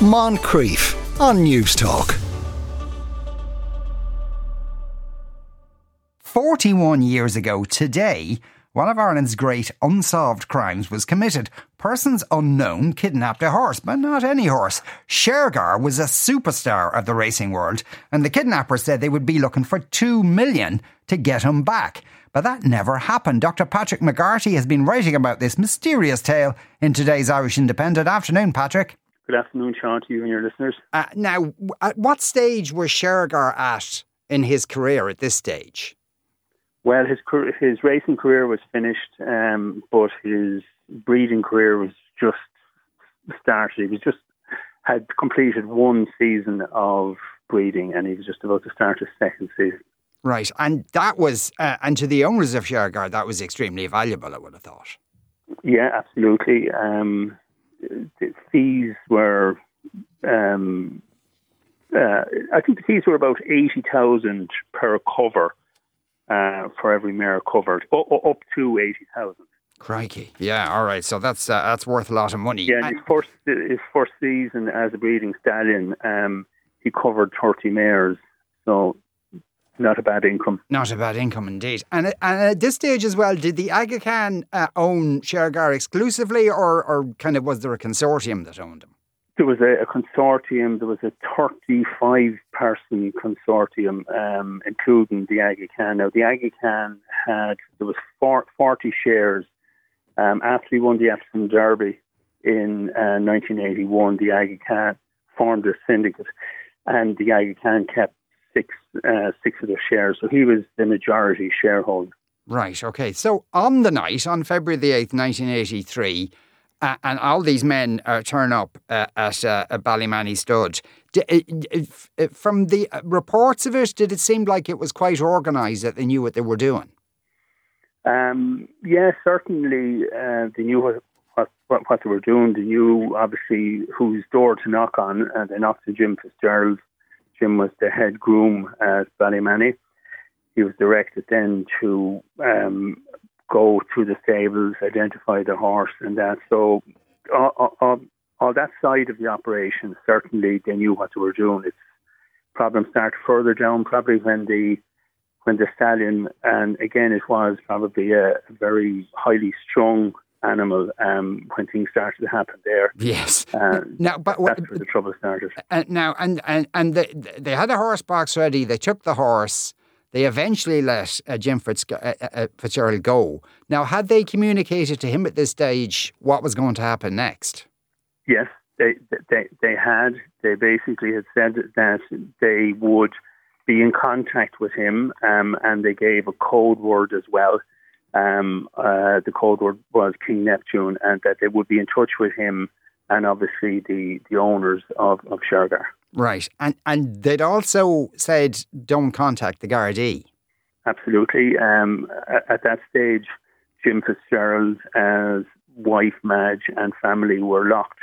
Moncrieff on Newstalk. 41 years ago today, one of Ireland's great unsolved crimes was committed. Persons unknown kidnapped a horse, but not any horse. Shergar was a superstar of the racing world, and the kidnappers said they would be looking for two million to get him back. But that never happened. Dr. Patrick McGarty has been writing about this mysterious tale in today's Irish Independent. Afternoon, Patrick. Good afternoon, Sean, to you and your listeners. Uh, now, at what stage was Shergar at in his career at this stage? Well, his his racing career was finished, um, but his breeding career was just started. He was just had completed one season of breeding, and he was just about to start his second season. Right, and that was, uh, and to the owners of Shergar, that was extremely valuable. I would have thought. Yeah, absolutely. Um, fees were, um, uh, I think the fees were about eighty thousand per cover uh, for every mare covered, up to eighty thousand. Crikey! Yeah, all right. So that's uh, that's worth a lot of money. Yeah, his first his first season as a breeding stallion, um, he covered thirty mares. So not a bad income. Not a bad income indeed. And, and at this stage as well, did the Aga Khan uh, own Shergar exclusively, or, or kind of was there a consortium that owned them? There was a, a consortium. There was a 35 person consortium, um, including the Aga Khan. Now, the Aga Khan had, there was four, 40 shares. Um, after he won the Epsom Derby in uh, 1981, the Aga Khan formed a syndicate, and the Aga Khan kept six uh, six of the shares. So he was the majority shareholder. Right. Okay. So on the night, on February the eighth, nineteen eighty three. Uh, and all these men uh, turn up uh, at uh, Ballymany Stud. D- uh, uh, from the reports of it, did it seem like it was quite organised that they knew what they were doing? Um, yeah, certainly they knew what, what, what they were doing. They knew obviously whose door to knock on, and they knocked on Jim Fitzgerald Jim was the head groom at Ballymany. He was directed then to um, go to the stables, identify the horse, and that. So, all, all, that side of the operation, certainly they knew what they were doing. Its problem started further down, probably when the when the stallion, and again, it was probably a, a very highly strung animal um, when things started to happen there. Yes. Uh, now, but that's where the trouble started. Uh, now, and and and they, they had the horse box ready. They took the horse. They eventually let uh, Jim Fitz, uh, uh, uh, Fitzgerald go. Now, had they communicated to him at this stage what was going to happen next? Yes, they they they had. They basically had said that they would be in contact with him, um, and they gave a code word as well um, uh, the code word was King Neptune, and that they would be in touch with him and obviously the, the owners of, of Shergar. Right. And and they'd also said don't contact the Gardaí. Absolutely. Um, at, at, that stage, Jim Fitzgerald, as wife Madge and family were locked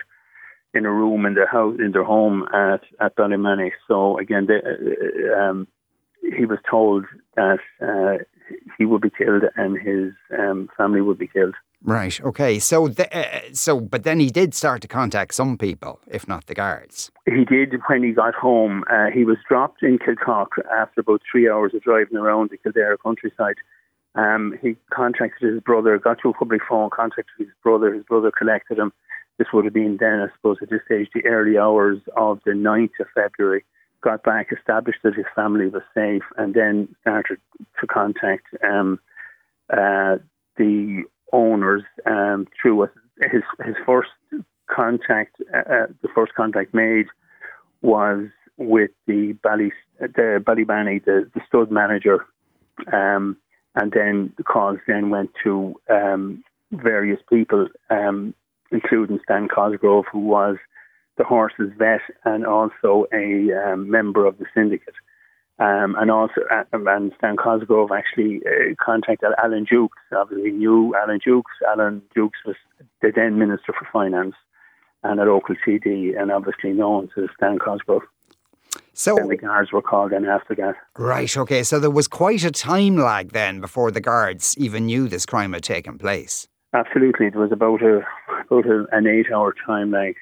in a room in their house in their home at at Ballymany. So again, they, uh, um, he was told that uh, he would be killed and his um, family would be killed. Right. Okay. So, the, uh, so, but then he did start to contact some people, if not the guards. He did when he got home. Uh, he was dropped in Kilcock after about three hours of driving around the Kildare countryside. Um, he contacted his brother, got to a public phone, contacted his brother. His brother collected him. This would have been then, I suppose, at this stage, the early hours of the 9th of February got back, established that his family was safe, and then started to contact um, uh, the owners um, through his his first contact. Uh, uh, the first contact made was with the Bally the Ballymany, the, the stud manager, um, and then the calls then went to um, various people, um, including Stan Cosgrove, who was the horse's vet and also a um, member of the syndicate. Um, and also, uh, and Stan Cosgrove actually uh, contacted Alan Dukes. Obviously, knew Alan Dukes. Alan Dukes was the then Minister for Finance and a local TD, and obviously known to Stan Cosgrove. So then the guards were called in after that. Right. Okay. So there was quite a time lag then before the guards even knew this crime had taken place. Absolutely, there was about a about a, an eight-hour time lag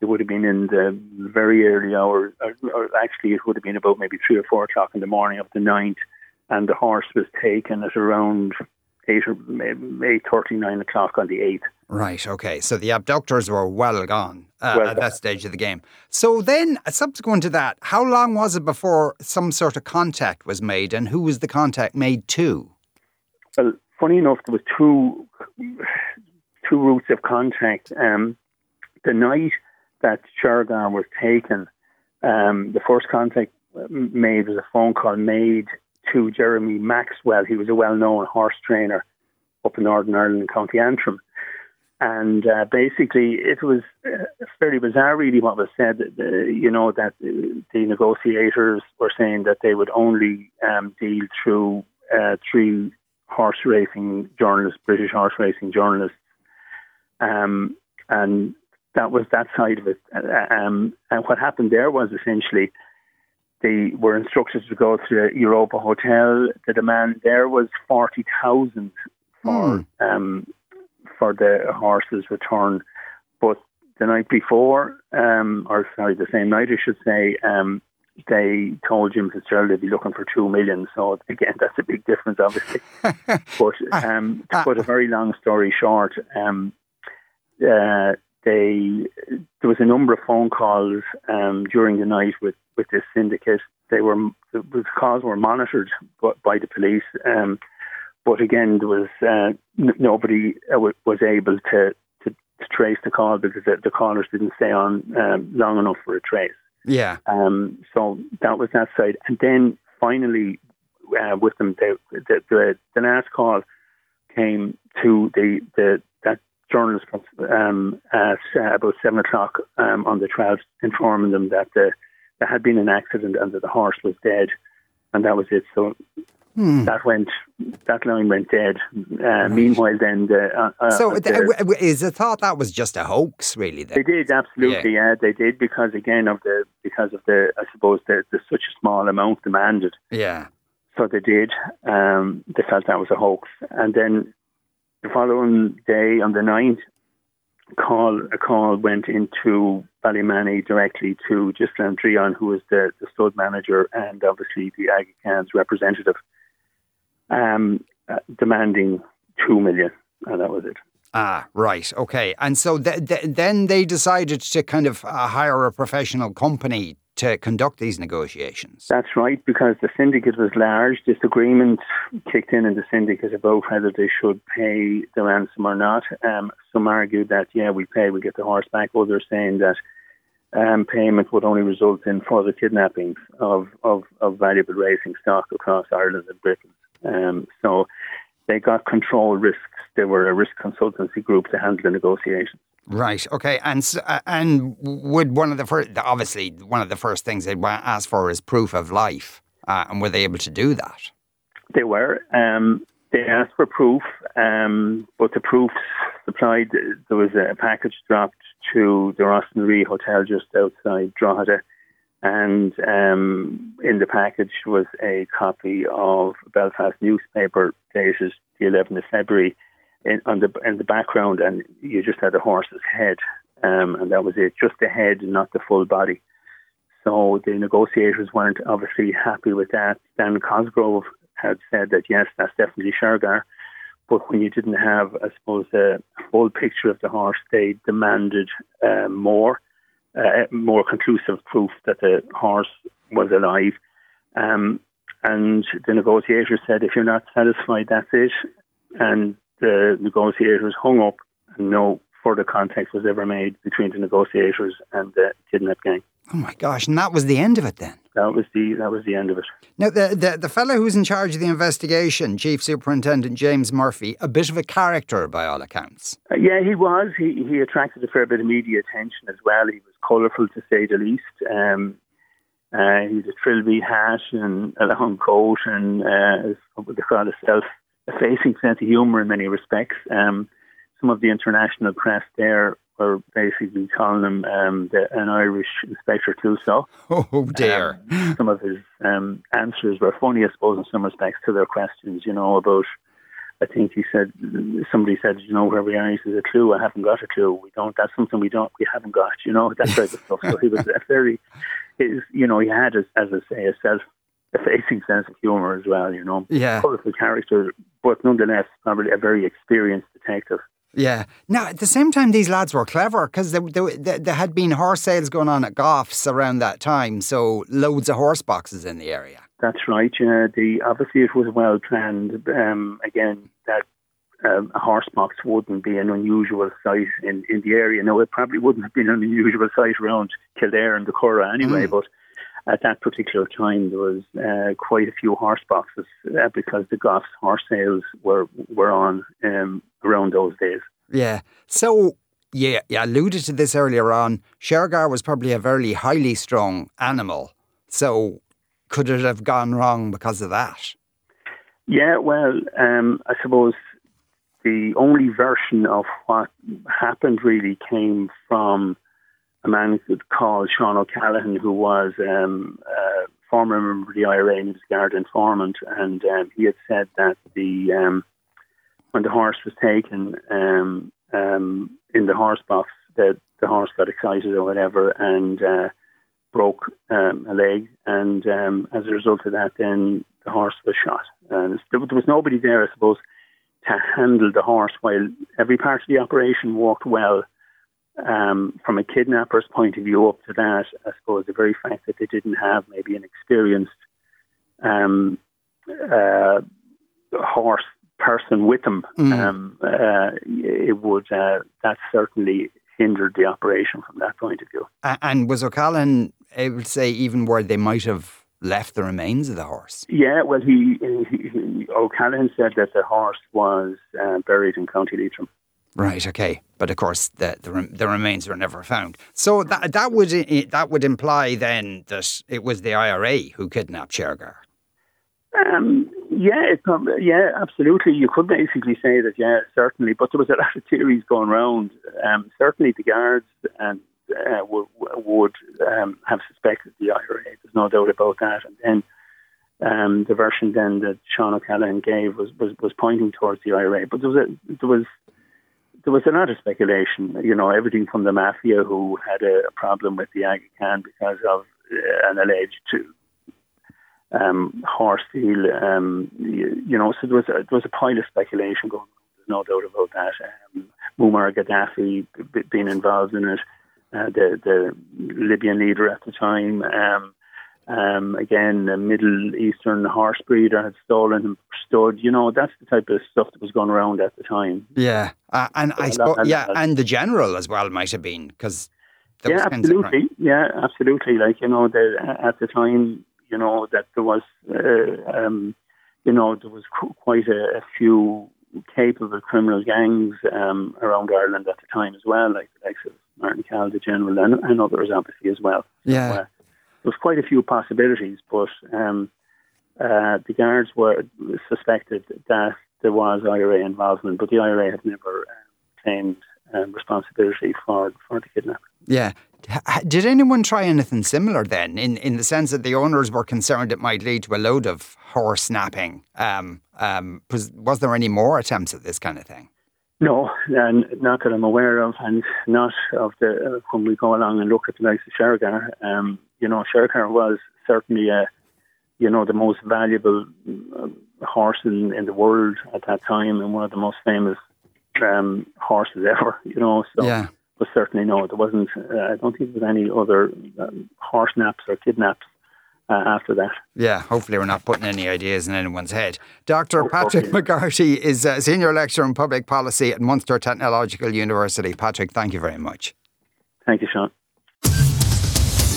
it would have been in the very early hours, or, or actually, it would have been about maybe three or four o'clock in the morning of the 9th, and the horse was taken at around eight or eight thirty nine o'clock on the eighth. Right. Okay. So the abductors were well gone uh, well at that stage of the game. So then, subsequent to that, how long was it before some sort of contact was made, and who was the contact made to? Well, funny enough, there was two two routes of contact. Um, the night that Shergar was taken, um, the first contact made was a phone call made to Jeremy Maxwell. He was a well-known horse trainer up in Northern Ireland, County Antrim. And uh, basically, it was uh, fairly bizarre, really, what was said. Uh, you know, that the negotiators were saying that they would only um, deal through uh, three horse racing journalists, British horse racing journalists. Um, and that was that side of it. Uh, um, and what happened there was essentially they were instructed to go to the Europa Hotel. The demand there was forty thousand for mm. um, for the horse's return, but the night before, um, or sorry, the same night, I should say, um, they told Jim Fitzgerald they'd be looking for two million. So again, that's a big difference, obviously. but um, to put a very long story short, um, uh, they there was a number of phone calls um, during the night with, with this syndicate. They were the calls were monitored by the police, um, but again, there was uh, n- nobody uh, was able to, to, to, trace the call because the, the callers didn't stay on um, long enough for a trace. Yeah. Um, so that was that side, and then finally, uh, with them, the, the, the the last call came to the the journalist um, at uh, about seven o'clock um, on the 12th, informing them that the, there had been an accident and that the horse was dead, and that was it. So hmm. that went, that line went dead. Uh, right. Meanwhile, then the uh, uh so the, is it thought that was just a hoax, really? Then? They did absolutely, yeah. yeah. they did because again of the because of the I suppose the, the such a small amount demanded. Yeah. So they did. Um, they felt that was a hoax, and then the following day, on the 9th, call a call went into Ballymany directly to Ghislain Drion, who was the, the stud manager and obviously the Aga representative, um, uh, demanding two million, and that was it. Ah, right. Okay. And so th- th- then they decided to kind of uh, hire a professional company to conduct these negotiations. That's right, because the syndicate was large. Disagreement kicked in in the syndicate about whether they should pay the ransom or not. Um, some argued that, yeah, we pay, we get the horse back. Others saying that um, payment would only result in further kidnappings of, of, of valuable racing stock across Ireland and Britain. Um, so they got control risks. They were a risk consultancy group to handle the negotiations. Right. Okay. And uh, and would one of the first, obviously, one of the first things they'd ask for is proof of life, uh, and were they able to do that? They were. Um, they asked for proof, um, but the proofs supplied. There was a package dropped to the Rosnaree Hotel just outside Drogheda, and um, in the package was a copy of Belfast newspaper dated the 11th of February in, on the in the background, and you just had a horse's head, um, and that was it, just the head, not the full body. So the negotiators weren't obviously happy with that. Stan Cosgrove had said that yes, that's definitely Shergar, but when you didn't have, I suppose, a full picture of the horse, they demanded uh, more, uh, more conclusive proof that the horse was alive. Um, and the negotiator said, if you're not satisfied, that's it. And the negotiators hung up and no further contact was ever made between the negotiators and the kidnap gang. Oh my gosh! And that was the end of it then. That was the that was the end of it. Now the the, the fellow who's in charge of the investigation, Chief Superintendent James Murphy, a bit of a character by all accounts. Uh, yeah, he was. He he attracted a fair bit of media attention as well. He was colourful to say the least. Um, uh, he had a trilby hat and a long coat and uh, what they call a self facing sense of humour in many respects. Um, some of the international press there were basically calling him um, the, an Irish Inspector Clouseau. Oh dear! Um, some of his um, answers were funny, I suppose, in some respects to their questions. You know about I think he said somebody said, you know where we are. He says, a clue. I haven't got a clue. We don't. That's something we don't. We haven't got. You know that type of stuff. So he was a very, you know, he had, as, as I say, a self effacing sense of humour as well. You know, Yeah. colourful character, but nonetheless, probably a very experienced detective. Yeah. Now, at the same time, these lads were clever because there, there, there, there had been horse sales going on at Goffs around that time, so loads of horse boxes in the area. That's right. Yeah, the obviously it was well planned. Um, again, that um, a horse box wouldn't be an unusual sight in, in the area. No, it probably wouldn't have been an unusual sight around Kildare and the Curragh anyway. Mm. But at that particular time, there was uh, quite a few horse boxes uh, because the Goffs horse sales were were on um, around those days. Yeah. So, yeah, you alluded to this earlier on. Shergar was probably a very highly strung animal. So, could it have gone wrong because of that? Yeah, well, um, I suppose the only version of what happened really came from a man called Sean O'Callaghan, who was um, a former member of the IRA and was guard informant, and um, he had said that the um, when the horse was taken um, um, in the horse box, that the horse got excited or whatever and uh, broke um, a leg, and um, as a result of that, then the horse was shot. And there was nobody there, I suppose, to handle the horse while every part of the operation worked well. Um, from a kidnapper's point of view, up to that, I suppose the very fact that they didn't have maybe an experienced um, uh, horse person with them, Mm. um, uh, it would uh, that certainly hindered the operation from that point of view. And was O'Callaghan able to say even where they might have left the remains of the horse? Yeah, well, he, he, he O'Callaghan said that the horse was uh, buried in County Leitrim. Right. Okay. But of course, the the, the remains were never found. So that that would that would imply then that it was the IRA who kidnapped Shergar. Um, yeah, yeah, absolutely. You could basically say that, yeah, certainly. But there was a lot of theories going around. Um, certainly, the guards and uh, would, would um, have suspected the IRA. There's no doubt about that. And then um, the version then that Sean O'Callaghan gave was, was, was pointing towards the IRA. But there was a, there was there was a lot of speculation. You know, everything from the mafia who had a, problem with the Aga Khan because of uh, an alleged um, horse deal. Um, you, you know, so there was a, there was a pile of speculation going. on. There's no doubt about that. Um, Muammar Gaddafi b- being involved in it, uh, the the Libyan leader at the time. Um, um, again, a Middle Eastern horse breeder had stolen and stood. You know, that's the type of stuff that was going around at the time. Yeah. Uh, and I Yeah, suppose, yeah, and the general as well might have been because yeah, absolutely. Yeah, absolutely. Like you know, the, at the time, you know that there was, uh, um, you know, there was qu- quite a, a few capable criminal gangs um, around Ireland at the time as well, like the likes of Martin Cahill, the general, and, and others obviously as well. Yeah. Uh, there was quite a few possibilities, but um, uh, the guards were suspected that there was IRA involvement, but the IRA had never um, claimed um, responsibility for for the kidnapping. Yeah. Did anyone try anything similar then, in, in the sense that the owners were concerned it might lead to a load of horse snapping? Um, um, was, was there any more attempts at this kind of thing? No, and not that I'm aware of, and not of the uh, when we go along and look at the likes of Shergar. Um, you know, Shergar was certainly a, you know, the most valuable uh, horse in, in the world at that time, and one of the most famous um, horses ever. You know, so Yeah. but certainly no, there wasn't. Uh, I don't think there was any other um, horse naps or kidnaps uh, after that. Yeah, hopefully we're not putting any ideas in anyone's head. Dr. Oh, Patrick okay. McGarty is a senior lecturer in public policy at Munster Technological University. Patrick, thank you very much. Thank you, Sean.